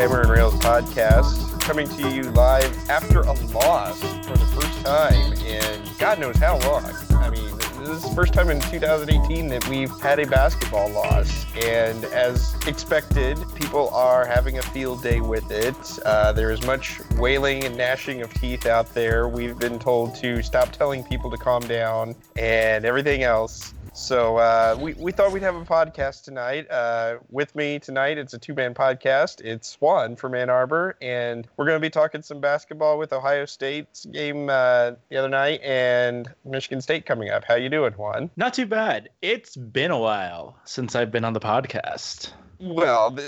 Hammer and Rails podcast. Coming to you live after a loss for the first time in God knows how long. I mean, this is the first time in 2018 that we've had a basketball loss. And as expected, people are having a field day with it. Uh, there is much wailing and gnashing of teeth out there. We've been told to stop telling people to calm down and everything else. So uh, we, we thought we'd have a podcast tonight. Uh, with me tonight, it's a two-man podcast. It's Juan from Ann Arbor, and we're going to be talking some basketball with Ohio State's game uh, the other night and Michigan State coming up. How you doing, Juan? Not too bad. It's been a while since I've been on the podcast. Well,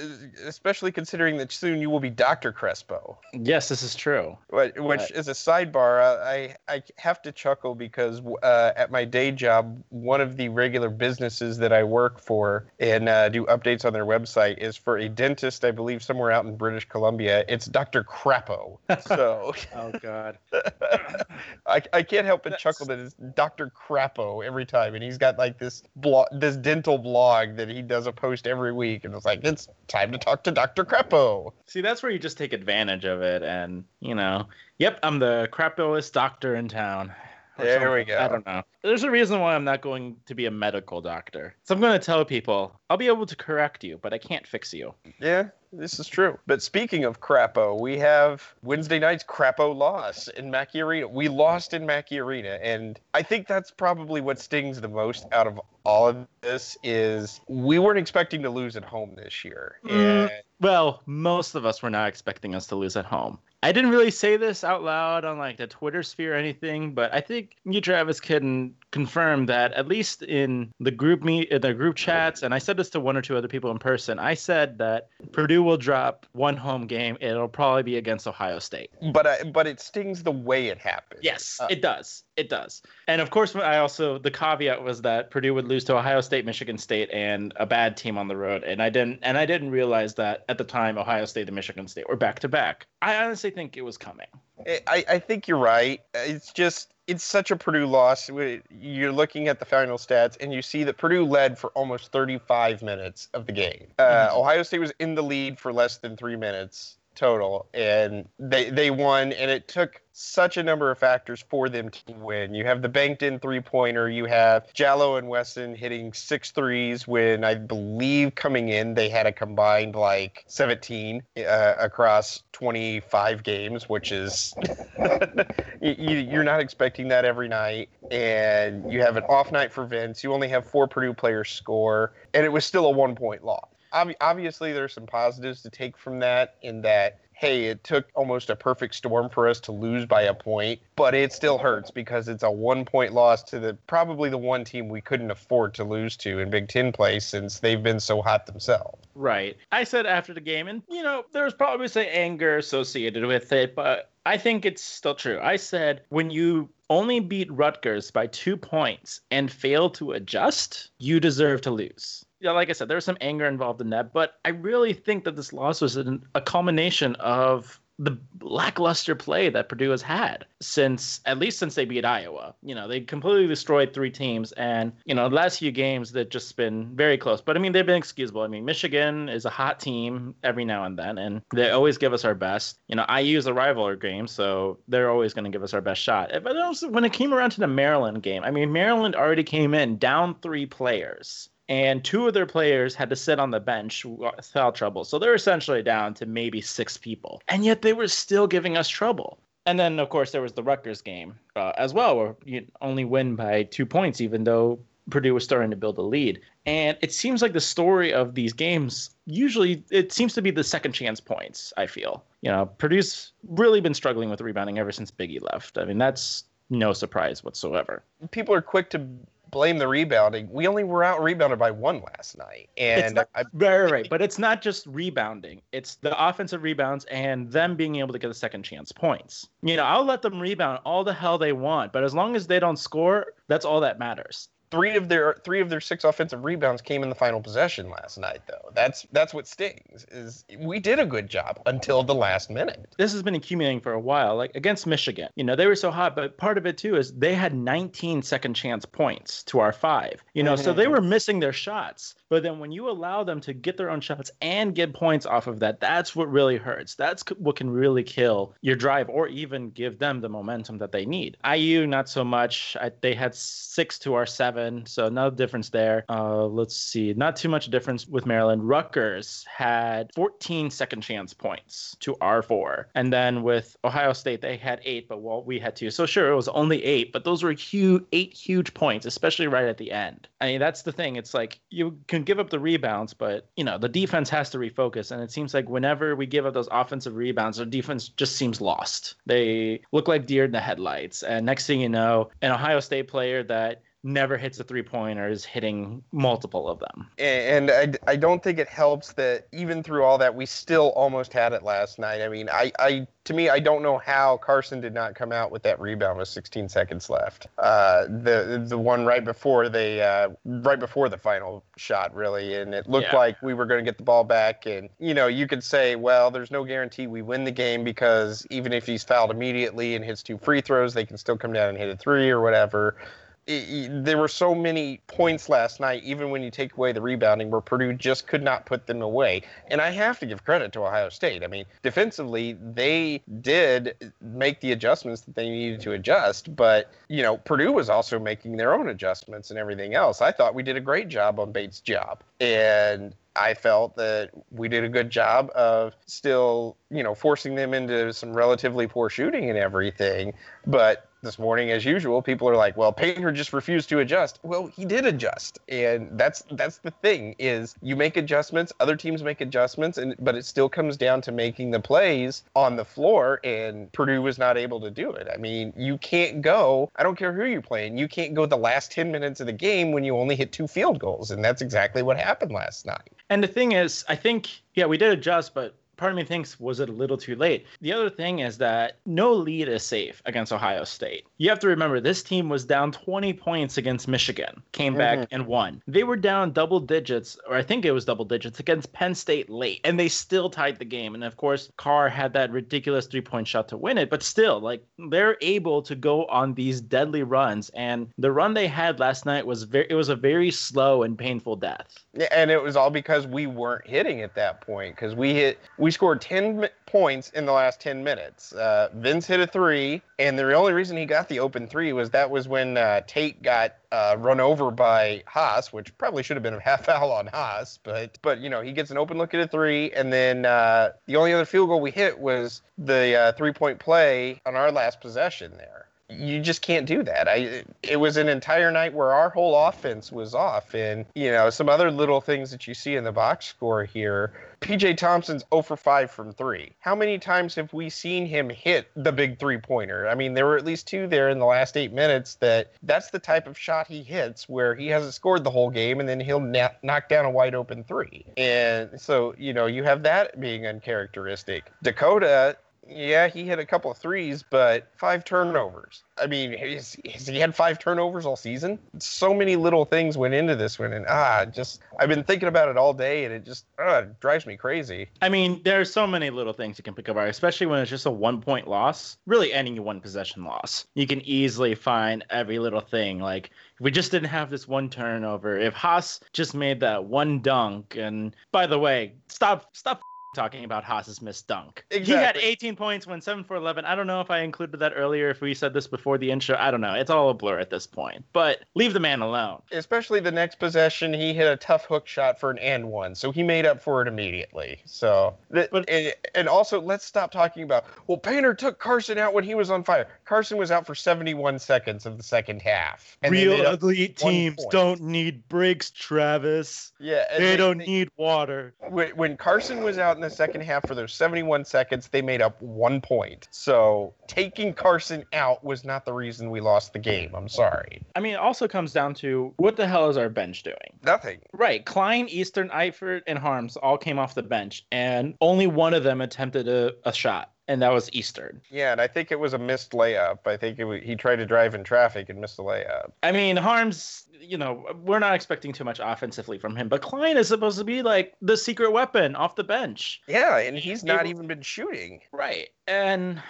especially considering that soon you will be Dr. Crespo. Yes, this is true. Which, which is a sidebar. Uh, I I have to chuckle because uh, at my day job, one of the regular businesses that I work for and uh, do updates on their website is for a dentist, I believe, somewhere out in British Columbia. It's Dr. Crapo. So Oh God. I, I can't help but chuckle that it's Dr. Crapo every time, and he's got like this blog, this dental blog that he does a post every week, and it's like it's time to talk to Dr. Crapo. See, that's where you just take advantage of it, and you know, yep, I'm the crapoest doctor in town. There something. we go. I don't know. There's a reason why I'm not going to be a medical doctor. So I'm going to tell people I'll be able to correct you, but I can't fix you. Yeah, this is true. But speaking of Crapo, we have Wednesday night's Crapo loss in Mackey Arena. We lost in Mackey Arena, and I think that's probably what stings the most out of all of this is we weren't expecting to lose at home this year. Mm. Well, most of us were not expecting us to lose at home. I didn't really say this out loud on like the Twitter sphere or anything, but I think you, Travis, can confirm that at least in the group meet, uh, the group chats, and I said this to one or two other people in person. I said that Purdue will drop one home game. It'll probably be against Ohio State. but I, but it stings the way it happened. Yes, Uh, it does. It does. And of course, I also the caveat was that Purdue would lose to Ohio State, Michigan State, and a bad team on the road. And I didn't and I didn't realize that at the time Ohio State and Michigan State were back to back. I honestly think it was coming. I, I think you're right. It's just it's such a Purdue loss. You're looking at the final stats, and you see that Purdue led for almost 35 minutes of the game. Uh, mm-hmm. Ohio State was in the lead for less than three minutes total, and they they won. And it took such a number of factors for them to win. You have the banked in three pointer. You have Jallow and Wesson hitting six threes when I believe coming in they had a combined like 17 uh, across 25 games, which is you, are not expecting that every night. And you have an off night for Vince. You only have four Purdue players score, and it was still a one point loss obviously there's some positives to take from that in that hey, it took almost a perfect storm for us to lose by a point, but it still hurts because it's a one point loss to the probably the one team we couldn't afford to lose to in Big Ten play since they've been so hot themselves. Right. I said after the game, and you know, there was probably some anger associated with it, but I think it's still true. I said when you only beat Rutgers by two points and fail to adjust, you deserve to lose yeah, like I said, there was some anger involved in that, but I really think that this loss was an, a culmination of the lackluster play that Purdue has had since at least since they beat Iowa. You know, they completely destroyed three teams, and you know, the last few games they've just been very close. But I mean, they've been excusable. I mean, Michigan is a hot team every now and then, and they always give us our best. You know, IU is a rival game, so they're always going to give us our best shot. But also, when it came around to the Maryland game, I mean, Maryland already came in down three players and two of their players had to sit on the bench without trouble. So they're essentially down to maybe six people. And yet they were still giving us trouble. And then, of course, there was the Rutgers game uh, as well, where you only win by two points, even though Purdue was starting to build a lead. And it seems like the story of these games usually it seems to be the second chance points. I feel you know Purdue's really been struggling with rebounding ever since Biggie left. I mean that's no surprise whatsoever. People are quick to blame the rebounding. We only were out rebounded by one last night, and not, I, right, right, But it's not just rebounding; it's the offensive rebounds and them being able to get a second chance points. You know, I'll let them rebound all the hell they want, but as long as they don't score, that's all that matters three of their three of their six offensive rebounds came in the final possession last night though. That's that's what stings is we did a good job until the last minute. This has been accumulating for a while like against michigan. You know they were so hot but part of it too is they had 19 second chance points to our five. You know mm-hmm. so they mm-hmm. were missing their shots. But then when you allow them to get their own shots and get points off of that that's what really hurts. That's what can really kill your drive or even give them the momentum that they need. Iu not so much. I, they had six to our seven seven, so no difference there. Uh, let's see, not too much difference with Maryland. Rutgers had 14 second chance points to our four, and then with Ohio State they had eight, but well we had two. So sure, it was only eight, but those were huge, eight huge points, especially right at the end. I mean that's the thing. It's like you can give up the rebounds, but you know the defense has to refocus, and it seems like whenever we give up those offensive rebounds, our defense just seems lost. They look like deer in the headlights, and next thing you know, an Ohio State player that never hits a three pointer is hitting multiple of them. And I, I don't think it helps that even through all that, we still almost had it last night. I mean, I, I to me, I don't know how Carsen did not come out with that rebound with 16 seconds left. Uh, the the one right before they uh, right before the final shot, really, and it looked yeah. like we were going to get the ball back. And you know, you could say, well, there's no guarantee we win the game because even if he's fouled immediately and hits two free throws, they can still come down and hit a three or whatever it, there were so many points last night, even when you take away the rebounding, where Purdue just could not put them away. And I have to give credit to Ohio State. I mean, defensively, they did make the adjustments that they needed to adjust, but, you know, Purdue was also making their own adjustments and everything else. I thought we did a great job on Bates-Diop. And I felt that we did a good job of still, you know, forcing them into some relatively poor shooting and everything. But this morning, as usual, people are like, "Well, Painter just refused to adjust." Well, he did adjust, and that's that's the thing is you make adjustments, other teams make adjustments, and but it still comes down to making the plays on the floor, and Purdue was not able to do it. I mean, you can't go. I don't care who you're playing. You can't go the last ten minutes of the game when you only hit two field goals, and that's exactly what happened last night. And the thing is, I think yeah, we did adjust, but part of me thinks, was it a little too late? The other thing is that no lead is safe against Ohio State. You have to remember this team was down 20 points against Michigan, came back mm-hmm. and won. They were down double digits, or I think it was double digits against Penn State late, and they still tied the game. And of course, Carr had that ridiculous three point shot to win it, but still, like they're able to go on these deadly runs. And the run they had last night was very, it was a very slow and painful death. Yeah, and it was all because we weren't hitting at that point because we hit we scored 10 mi- points in the last 10 minutes uh, vince hit a three and the only reason he got the open three was that was when uh, tate got uh, run over by haas which probably should have been a half foul on haas but but you know he gets an open look at a three and then uh, the only other field goal we hit was the uh, three point play on our last possession there you just can't do that. I it was an entire night where our whole offense was off and you know some other little things that you see in the box score here. PJ Thompson's 0 for 5 from 3. How many times have we seen him hit the big three-pointer? I mean, there were at least two there in the last 8 minutes that that's the type of shot he hits where he hasn't scored the whole game and then he'll na- knock down a wide open 3. And so, you know, you have that being uncharacteristic. Dakota yeah, he hit a couple of threes, but five turnovers. I mean, has, has he had five turnovers all season? So many little things went into this one, and ah, just I've been thinking about it all day, and it just ah, drives me crazy. I mean, there's so many little things you can pick apart, especially when it's just a one point loss. Really, any one possession loss. You can easily find every little thing. Like, if we just didn't have this one turnover, if Haas just made that one dunk, and by the way, stop, stop talking about Haas's missed dunk. He had 18 points, went 7 for 11. I don't know if I included that earlier, if we said this before the intro. I don't know. It's all a blur at this point. But leave the man alone. Especially the next possession, he hit a tough hook shot for an and one, so he made up for it immediately. So, th- But- and, and also let's stop talking about well, Painter took Carsen out when he was on fire. Carsen was out for 71 seconds of the second half. and they made up elite one teams point. don't need breaks, Travis. Yeah, and they- don't they, need water. when, when Carsen was out in the second half for those 71 seconds, they made up one point. So taking Carsen out was not the reason we lost the game. I'm sorry. I mean, it also comes down to what the hell is our bench doing? Nothing. Right. Cline, Eastern, Eifert, and Haarms all came off the bench, and only one of them attempted a, a shot, and that was Eastern. Yeah, and I think it was a missed layup. I think it was, he tried to drive in traffic and missed the layup. I mean, Haarms, you know, we're not expecting too much offensively from him, but Cline is supposed to be like the secret weapon off the bench. Yeah, and he's not even been shooting. Right. And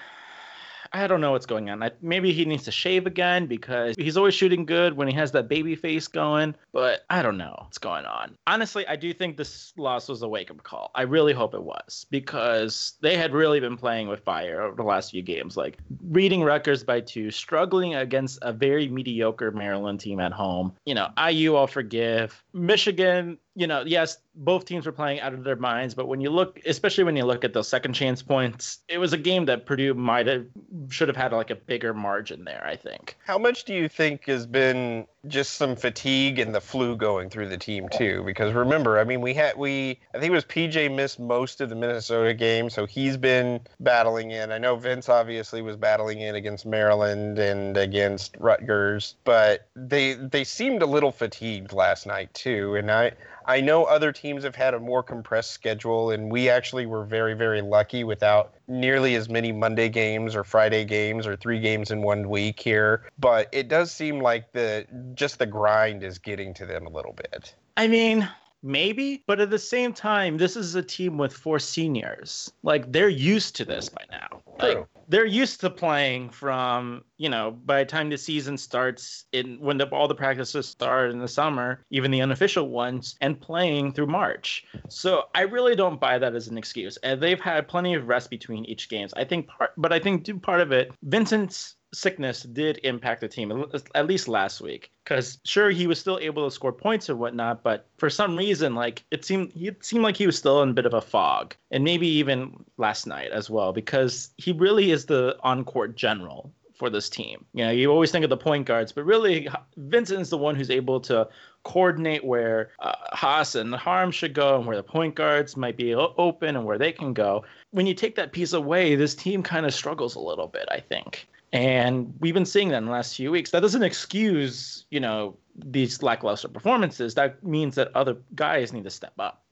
I don't know what's going on. I, maybe he needs to shave again because he's always shooting good when he has that baby face going. But I don't know what's going on. Honestly, I do think this loss was a wake up call. I really hope it was because they had really been playing with fire over the last few games, like reading Rutgers by two, struggling against a very mediocre Maryland team at home. You know, IU, I'll forgive. Michigan, you know, yes, both teams were playing out of their minds, but when you look, especially when you look at those second chance points, it was a game that Purdue might have should have had like a bigger margin there. I think. How much do you think has been just some fatigue and the flu going through the team too? Because remember, I mean, we had we I think it was PJ missed most of the Minnesota game, so he's been battling in. I know Vince obviously was battling in against Maryland and against Rutgers, but they they seemed a little fatigued last night too, and I. I know other teams have had a more compressed schedule, and we actually were very, very lucky without nearly as many Monday games or Friday games or three games in one week here. But it does seem like the just the grind is getting to them a little bit. I mean, maybe, but at the same time, this is a team with four seniors. Like they're used to this by now. Like True. they're used to playing from, you know, by the time the season starts in when the, all the practices start in the summer, even the unofficial ones, and playing through March. So I really don't buy that as an excuse. And they've had plenty of rest between each games. I think part but I think part of it, Vincent's sickness did impact the team at- least last week. Because sure he was still able to score points and whatnot but for some reason like it seemed it seemed like he was still in a bit of a fog and maybe even last night as well because he really is the on-court general for this team. You know you always think of the point guards but really vincent is the one who's able to coordinate where uh, Haas and Harm should go and where the point guards might be open and where they can go. When you take that piece away this team kind of struggles a little bit i think And we've been seeing that in the last few weeks. That doesn't excuse, you know, these lackluster performances. That means that other guys need to step up.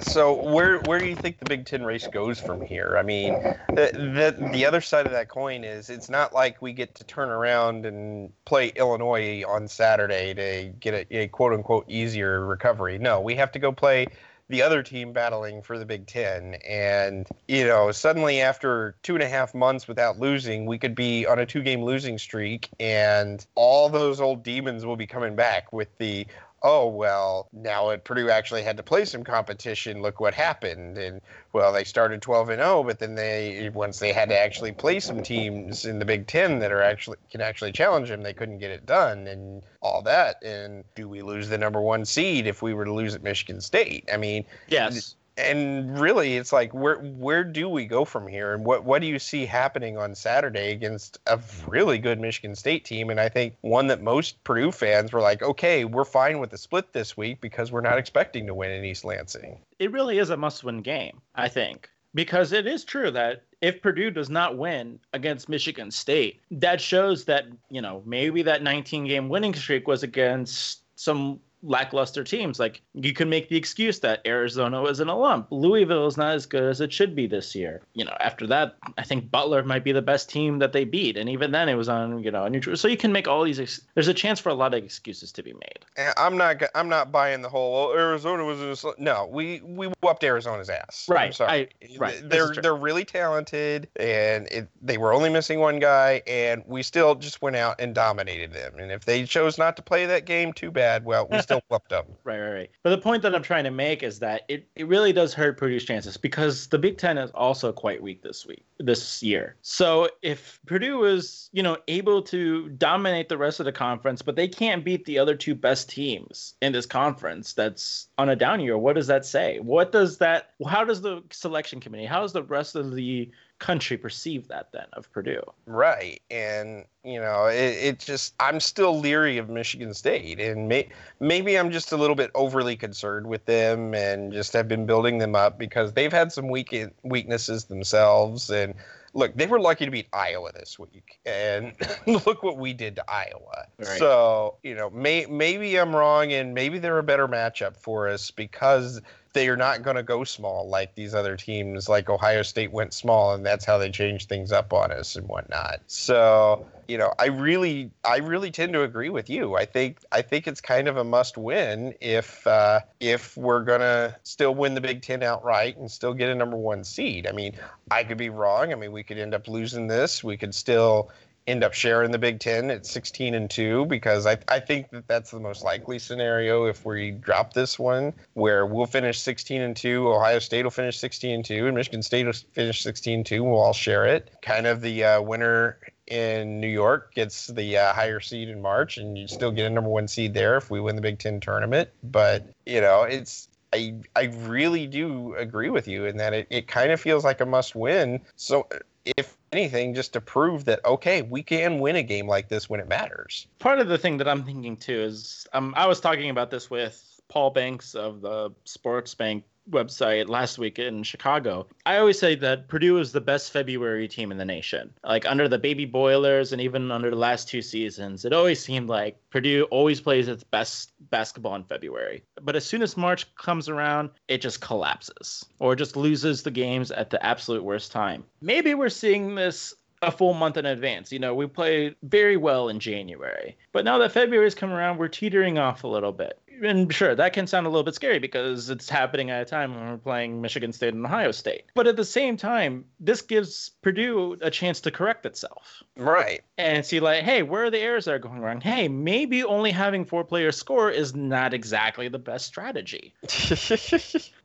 So where where do you think the Big Ten race goes from here? I mean, the, the the other side of that coin is it's not like we get to turn around and play Illinois on Saturday to get a, a quote unquote easier recovery. No, we have to go play the other team battling for the Big Ten. And, you know, suddenly after two and a half months without losing, we could be on a two game losing streak, and all those old demons will be coming back with the, oh well now at purdue actually had to play some competition. Look what happened. And well they started 12 and 0 but then they once they had to actually play some teams in the big 10 that are actually can actually challenge them they couldn't get it done and all that. And do we lose the number one seed if we were to lose at michigan state? I mean Yes. And really it's like where where do we go from here and what what do you see happening on Saturday against a really good Michigan State team and I think one that most Purdue fans were like okay we're fine with the split this week because we're not expecting to win in East Lansing it really is a must win game, I think. Because it is true that if Purdue does not win against Michigan State, that shows that, you know, maybe that 19 game winning streak was against some lackluster teams. Like you can make the excuse that Arizona was in a lump. Louisville is not as good as it should be this year. You know, after that, I think Butler might be the best team that they beat, and even then it was on you know a neutral. So you can make all these. Ex- There's a chance for a lot of excuses to be made. And I'm not I'm not buying the whole well, Arizona was sl-" no we we whooped Arizona's ass Right. I'm sorry. I- right, they're they're really talented and it, they were only missing one guy and we still just went out and dominated them and if they chose not to play that game too bad well we still whooped them Right, right, right. But the point that I'm trying to make is that it, it really does hurt Purdue's chances because the Big Ten is also quite weak this week, this year. So if Purdue is, you know, able to dominate the rest of the conference, but they can't beat the other two best teams in this conference that's on a down year, what does that say? What does that, how does the selection committee, how does the rest of the country perceive that then of Purdue? Right. And, you know, it, it just, I'm still leery of Michigan State. And may, maybe I'm just a little bit overly concerned with them and just have been building them up because they've had some weak, weaknesses themselves. And look, they were lucky to beat Iowa this week. And look what we did to Iowa. Right. So, you know, may, maybe I'm wrong and maybe they're a better matchup for us because they are not going to go small like these other teams, like Ohio State went small, and that's how they changed things up on us and whatnot. So, you know, I really, I really tend to agree with you. I think, I think it's kind of a must-win if, uh, if we're gonna still win the Big Ten outright and still get a number one seed. I mean, I could be wrong. I mean, we could end up losing this. We could still end up sharing the Big Ten at 16 and 2 because I, I think that that's the most likely scenario if we drop this one, where we'll finish 16 and 2, Ohio State will finish 16 and 2, and Michigan State will finish 16 and 2. We'll all share it. Kind of the uh, winner in New York gets the uh, higher seed in March, and you still get a number one seed there if we win the Big Ten tournament. But, you know, it's. I, I really do agree with you in that it, it kind of feels like a must win. So if anything, just to prove that okay, we can win a game like this when it matters. part of the thing that I'm thinking too is um, I was talking about this with Paul Banks of the Sports Bank website last week in Chicago. I always say that Purdue is the best February team in the nation. Like under the baby boilers and even under the last two seasons, it always seemed like Purdue always plays its best basketball in February. But as soon as March comes around, it just collapses or just loses the games at the absolute worst time. Maybe we're seeing this a full month in advance. You know, we play very well in January. But now that February's come around, we're teetering off a little bit. And sure, that can sound a little bit scary because it's happening at a time when we're playing Michigan State and Ohio State. But at the same time, this gives Purdue a chance to correct itself Right. and see like, hey, where are the errors that are going wrong? Hey, maybe only having four players score is not exactly the best strategy.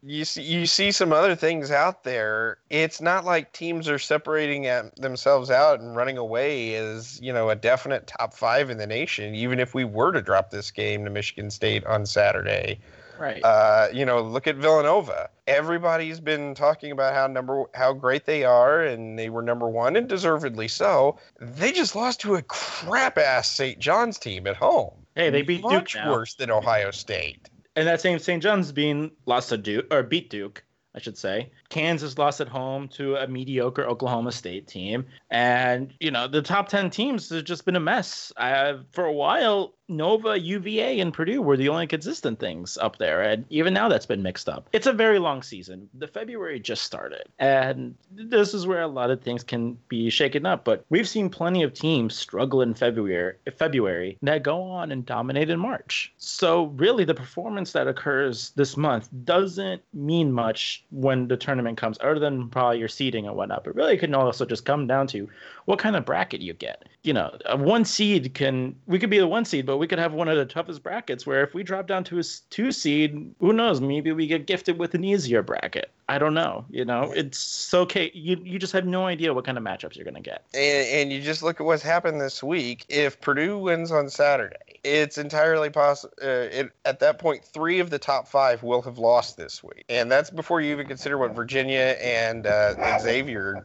you see, you see some other things out there. It's not like teams are separating at themselves out and running away as you know a definite top five in the nation. Even if we were to drop this game to Michigan State on Saturday, Right. uh, you know, look at Villanova. Everybody's been talking about how number how great they are, and they were number one, and deservedly so. They just lost to a crap ass St. John's team at home. hey, they beat Duke much now. worse than Ohio State. and that same St. John's being lost to Duke or beat Duke I should say. Kansas lost at home to a mediocre Oklahoma State team. And, you know, the top 10 teams has just been a mess. I, for a while, Nova, UVA, and Purdue were the only consistent things up there. And even now that's been mixed up. It's a very long season. The February just started. And this is where a lot of things can be shaken up. But we've seen plenty of teams struggle in February February that go on and dominate in March. So really the performance that occurs this month doesn't mean much when the tournament comes, other than probably your seeding and whatnot. But really it can also just come down to what kind of bracket you get. You know, a one seed can we could be the one seed, but we could have one of the toughest brackets where if we drop down to a two seed, who knows? Maybe we get gifted with an easier bracket. I don't know. You know, it's so okay. You you just have no idea what kind of matchups you're gonna get. And, and you just look at what's happened this week. If Purdue wins on Saturday, it's entirely possible. Uh, at that point, three of the top five will have lost this week, and that's before you even consider what Virginia and uh, Xavier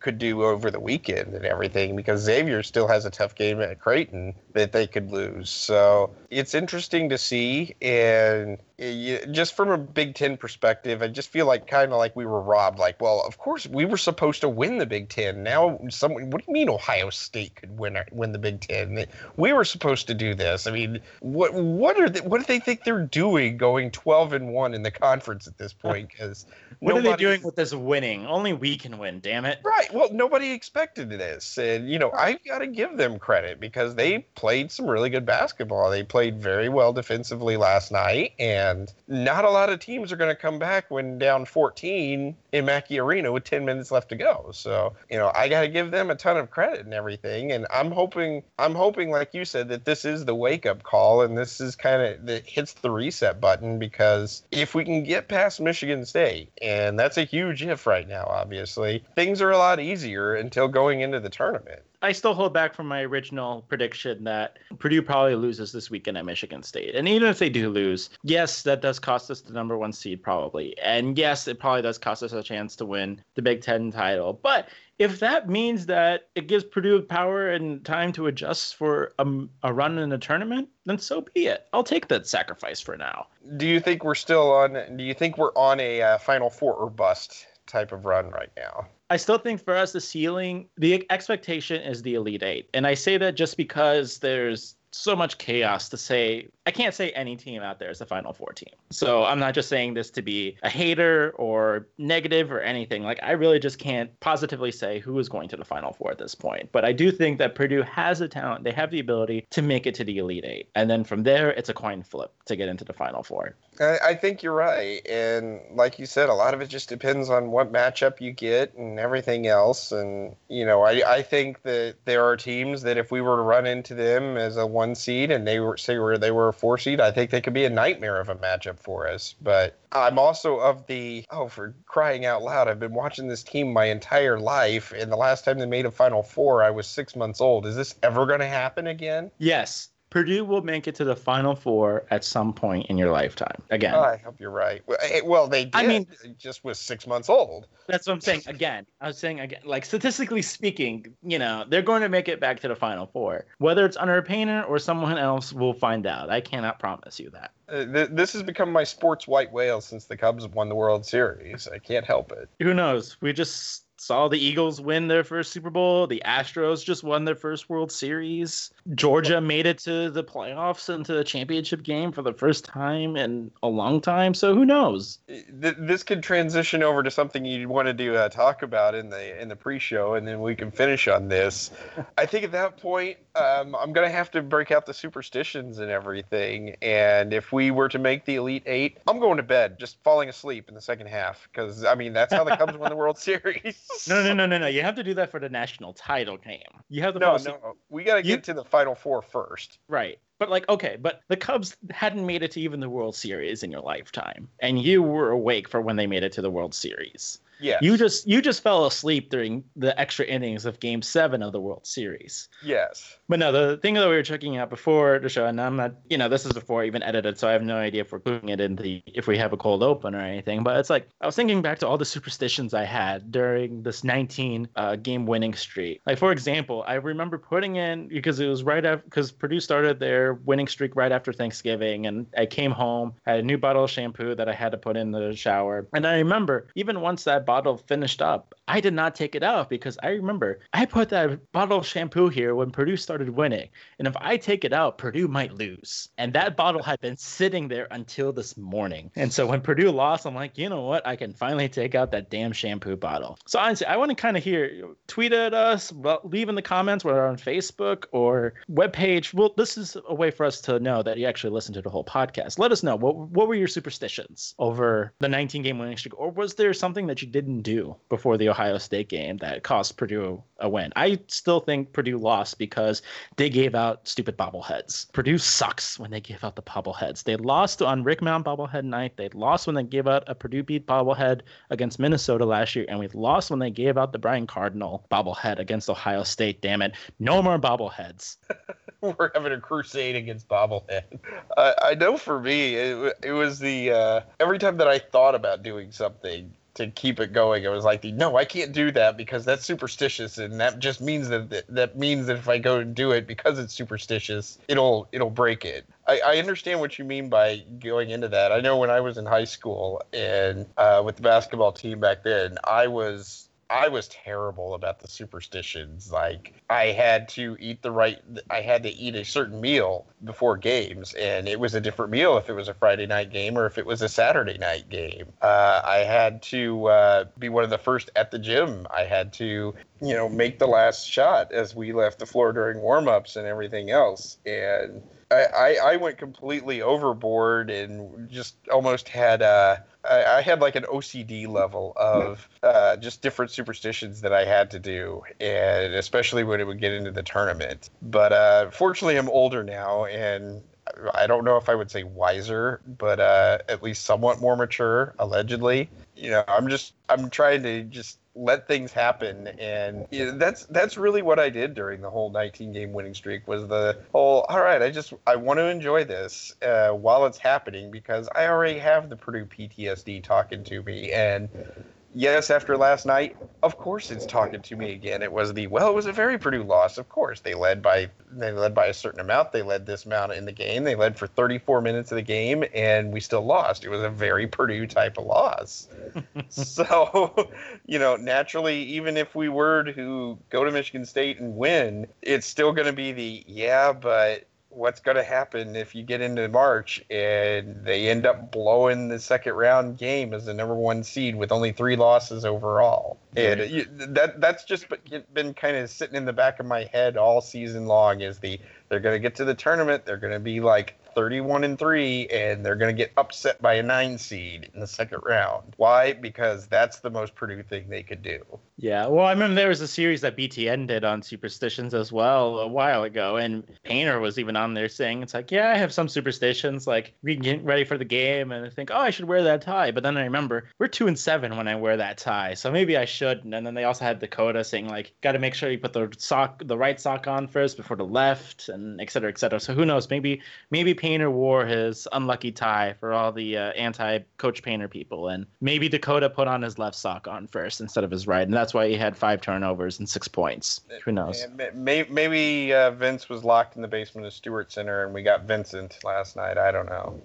could do over the weekend and everything because Xavier still has a tough game at Creighton that they could lose. So it's interesting to see. And eh, just from a Big Ten perspective, I just feel like kind of like we were robbed. Like, well, of course we were supposed to win the Big Ten. Now, someone, what do you mean Ohio State could win win the Big Ten? We were supposed to do this. I mean, what what are they, what do they think they're doing going twelve and one in the conference at this point? Because what are they doing with this winning? Only we can win. Damn it! Right. Well, nobody expected this, and you know I've got to give them credit because they played some really good basketball. They played very well defensively last night and and not a lot of teams are going to come back when down 14 in Mackey Arena with 10 minutes left to go. So, you know, I got to give them a ton of credit and everything. And I'm hoping, I'm hoping, like you said, that this is the wake up call and this is kind of that hits the reset button because if we can get past Michigan State, and that's a huge if right now, obviously, things are a lot easier until going into the tournament. I still hold back from my original prediction that Purdue probably loses this weekend at Michigan State. And even if they do lose, yes, that does cost us the number one seed probably. And yes, it probably does cost us a chance to win the Big Ten title. But if that means that it gives Purdue power and time to adjust for a, a run in the tournament, then so be it. I'll take that sacrifice for now. Do you think we're still on? Do you think we're on a uh, Final Four or bust type of run right now? I still think for us, the ceiling, the expectation is the Elite Eight. And I say that just because there's so much chaos to say I can't say any team out there is a Final Four team. So I'm not just saying this to be a hater or negative or anything. Like I really just can't positively say who is going to the Final Four at this point. But I do think that Purdue has the talent. They have the ability to make it to the Elite Eight, and then from there it's a coin flip to get into the Final Four. I, I think you're right, and like you said, a lot of it just depends on what matchup you get and everything else. And you know, I I think that there are teams that if we were to run into them as a one seed and they were say where they were a four seed, I think they could be a nightmare of a matchup for us. But I'm also of the oh, for crying out loud, I've been watching this team my entire life, and the last time they made a Final Four, I was six months old. Is this ever going to happen again? Yes, Purdue will make it to the Final Four at some point in your lifetime. Again, oh, I hope you're right. Well, eh, they did. I mean, just was six months old. That's what I'm saying. Again, I was saying again, like statistically speaking, you know, they're going to make it back to the Final Four. Whether it's under a Painter or someone else, we'll find out. I cannot promise you that. Uh, th- this has become my sports white whale since the Cubs won the World Series. I can't help it. Who knows? We just saw the Eagles win their first Super Bowl. The Astros just won their first World Series. Georgia made it to the playoffs and to the championship game for the first time in a long time. So who knows? This could transition over to something you wanted to uh, talk about in the in the pre-show, and then we can finish on this. I think at that point, um, I'm gonna have to break out the superstitions and everything. And if we were to make the Elite Eight, I'm going to bed, just falling asleep in the second half, because I mean that's how the Cubs won the World Series. No, no, no, no, no. You have to do that for the national title game. You have to. No, no. Oh, we got to get you... to the Final Four first. Right. But like, okay, but the Cubs hadn't made it to even the World Series in your lifetime, and you were awake for when they made it to the World Series. Yes. You just you just fell asleep during the extra innings of Game Seven of the World Series. Yes. But no, the thing that we were checking out before the show, and I'm not, you know, this is before I even edited, so I have no idea if we're putting it in the if we have a cold open or anything. But it's like I was thinking back to all the superstitions I had during this 19 uh, game winning streak. Like for example, I remember putting in because it was right after because Purdue started their winning streak right after Thanksgiving, and I came home had a new bottle of shampoo that I had to put in the shower, and I remember even once that bottle finished up, I did not take it out because I remember I put that bottle of shampoo here when Purdue started winning. And if I take it out, Purdue might lose. And that bottle had been sitting there until this morning. And so when Purdue lost, I'm like, you know what? I can finally take out that damn shampoo bottle. So honestly, I want to kind of hear tweet at us, leave in the comments, whether on Facebook or webpage. Well, this is a way for us to know that you actually listened to the whole podcast. Let us know what what were your superstitions over the 19 game winning streak, or was there something that you didn't do before the Ohio State game that cost Purdue a win? I still think Purdue lost because they gave out stupid bobbleheads. Purdue sucks when they give out the bobbleheads. They lost on Rick Mount bobblehead night. They lost when they gave out a Purdue Pete bobblehead against Minnesota last year, and we lost when they gave out the Brian Cardinal bobblehead against Ohio State. Damn it! No more bobbleheads. We're having a crusade against bobblehead. I, I know for me, it, it was the uh, every time that I thought about doing something to keep it going, it was like the no, I can't do that because that's superstitious, and that just means that that, means that if I go and do it because it's superstitious, it'll it'll break it. I, I understand what you mean by going into that. I know when I was in high school and uh, with the basketball team back then, I was I was terrible about the superstitions. Like I had to eat the right I had to eat a certain meal before games and it was a different meal if it was a Friday night game or if it was a Saturday night game. Uh, I had to uh, be one of the first at the gym. I had to, you know, make the last shot as we left the floor during warm-ups and everything else. And I, I, I went completely overboard and just almost had uh, I, I had like an OCD level of uh, just different superstitions that I had to do, and especially when it would get into the tournament. But uh, fortunately, I'm older now, and I don't know if I would say wiser, but uh, at least somewhat more mature, allegedly. You know, I'm just I'm trying to just let things happen, and you know, that's that's really what I did during the whole 19 game winning streak. Was the whole all right? I just I want to enjoy this uh, while it's happening because I already have the Purdue PTSD talking to me, and yes, after last night, of course it's talking to me again. It was the well, it was a very Purdue loss. Of course, they led by they led by a certain amount. They led this amount in the game. They led for 34 minutes of the game, and we still lost. It was a very Purdue type of loss. so, you know, naturally, even if we were to go to Michigan State and win, it's still going to be the yeah, but what's going to happen if you get into March and they end up blowing the second round game as the number one seed with only three losses overall. And you, that that's just been- been kind of sitting in the back of my head all season long. Is the they're going to get to the tournament, they're going to be like 31 and 3 and they're going to get upset by a 9 seed in the second round. Why? Because that's the most Purdue thing they could do. Yeah, well, I remember there was a series that BTN did on superstitions as well a while ago, and Painter was even on there saying, "It's like, yeah, I have some superstitions, like we get ready for the game, and I think, oh, I should wear that tie." But then I remember we're two and seven when I wear that tie, so maybe I shouldn't. And then they also had Dakota saying, like, got to make sure you put the sock, the right sock on first before the left, and et cetera, et cetera. So who knows? Maybe maybe Painter wore his unlucky tie for all the uh, anti-Coach Painter people, and maybe Dakota put on his left sock on first instead of his right, and that's why he had five turnovers and six points. Who knows? Maybe uh, Vince was locked in the basement of Stewart Center and we got Vincent last night. I don't know.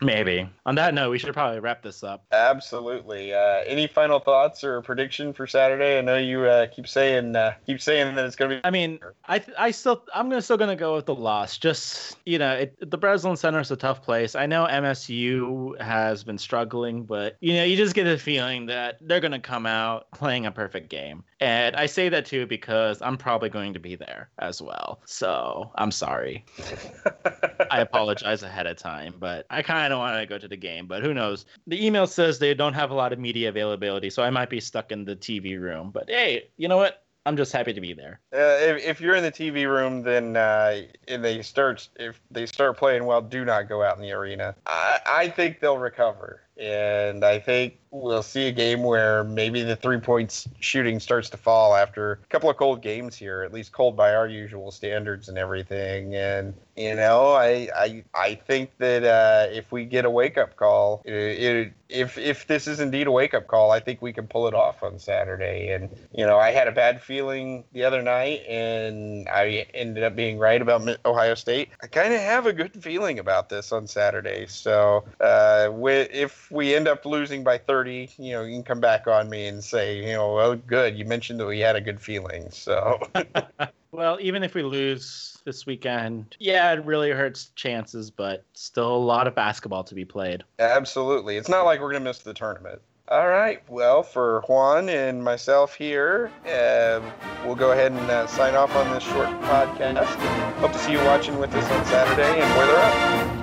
Maybe. On that note, we should probably wrap this up. Absolutely. Uh, any final thoughts or prediction for Saturday? I know you uh, keep saying uh, keep saying that it's going to be. I mean, I th- I still I'm gonna still gonna go with the loss. Just you know, it, the Breslin Center is a tough place. I know MSU has been struggling, but you know, you just get the feeling that they're gonna come out playing a perfect game. And I say that too because I'm probably going to be there as well. So I'm sorry. I apologize ahead of time, but I kind of want to go to the game. But who knows? The email says they don't have a lot of media availability, so I might be stuck in the TV room. But hey, you know what? I'm just happy to be there. Uh, if, if you're in the TV room, then uh, and they start if they start playing well, do not go out in the arena. I, I think they'll recover, and I think we'll see a game where maybe the three points shooting starts to fall after a couple of cold games here, at least cold by our usual standards and everything. And you know, I I I think that uh, if we get a wake up call, it, it, if if this is indeed a wake up call, I think we can pull it off on Saturday. And you know, I had a bad feeling the other night, and I ended up being right about Ohio State. I kind of have a good feeling about this on Saturday. So uh, if we end up losing by 30, you know, you can come back on me and say, you know, well, good. You mentioned that we had a good feeling. So Well, even if we lose this weekend, yeah, it really hurts chances, but still a lot of basketball to be played. absolutely, it's not like we're gonna miss the tournament. All right. Well, for Juan and myself here, uh, we'll go ahead and uh, sign off on this short podcast. And hope to see you watching with us on Saturday and weather up.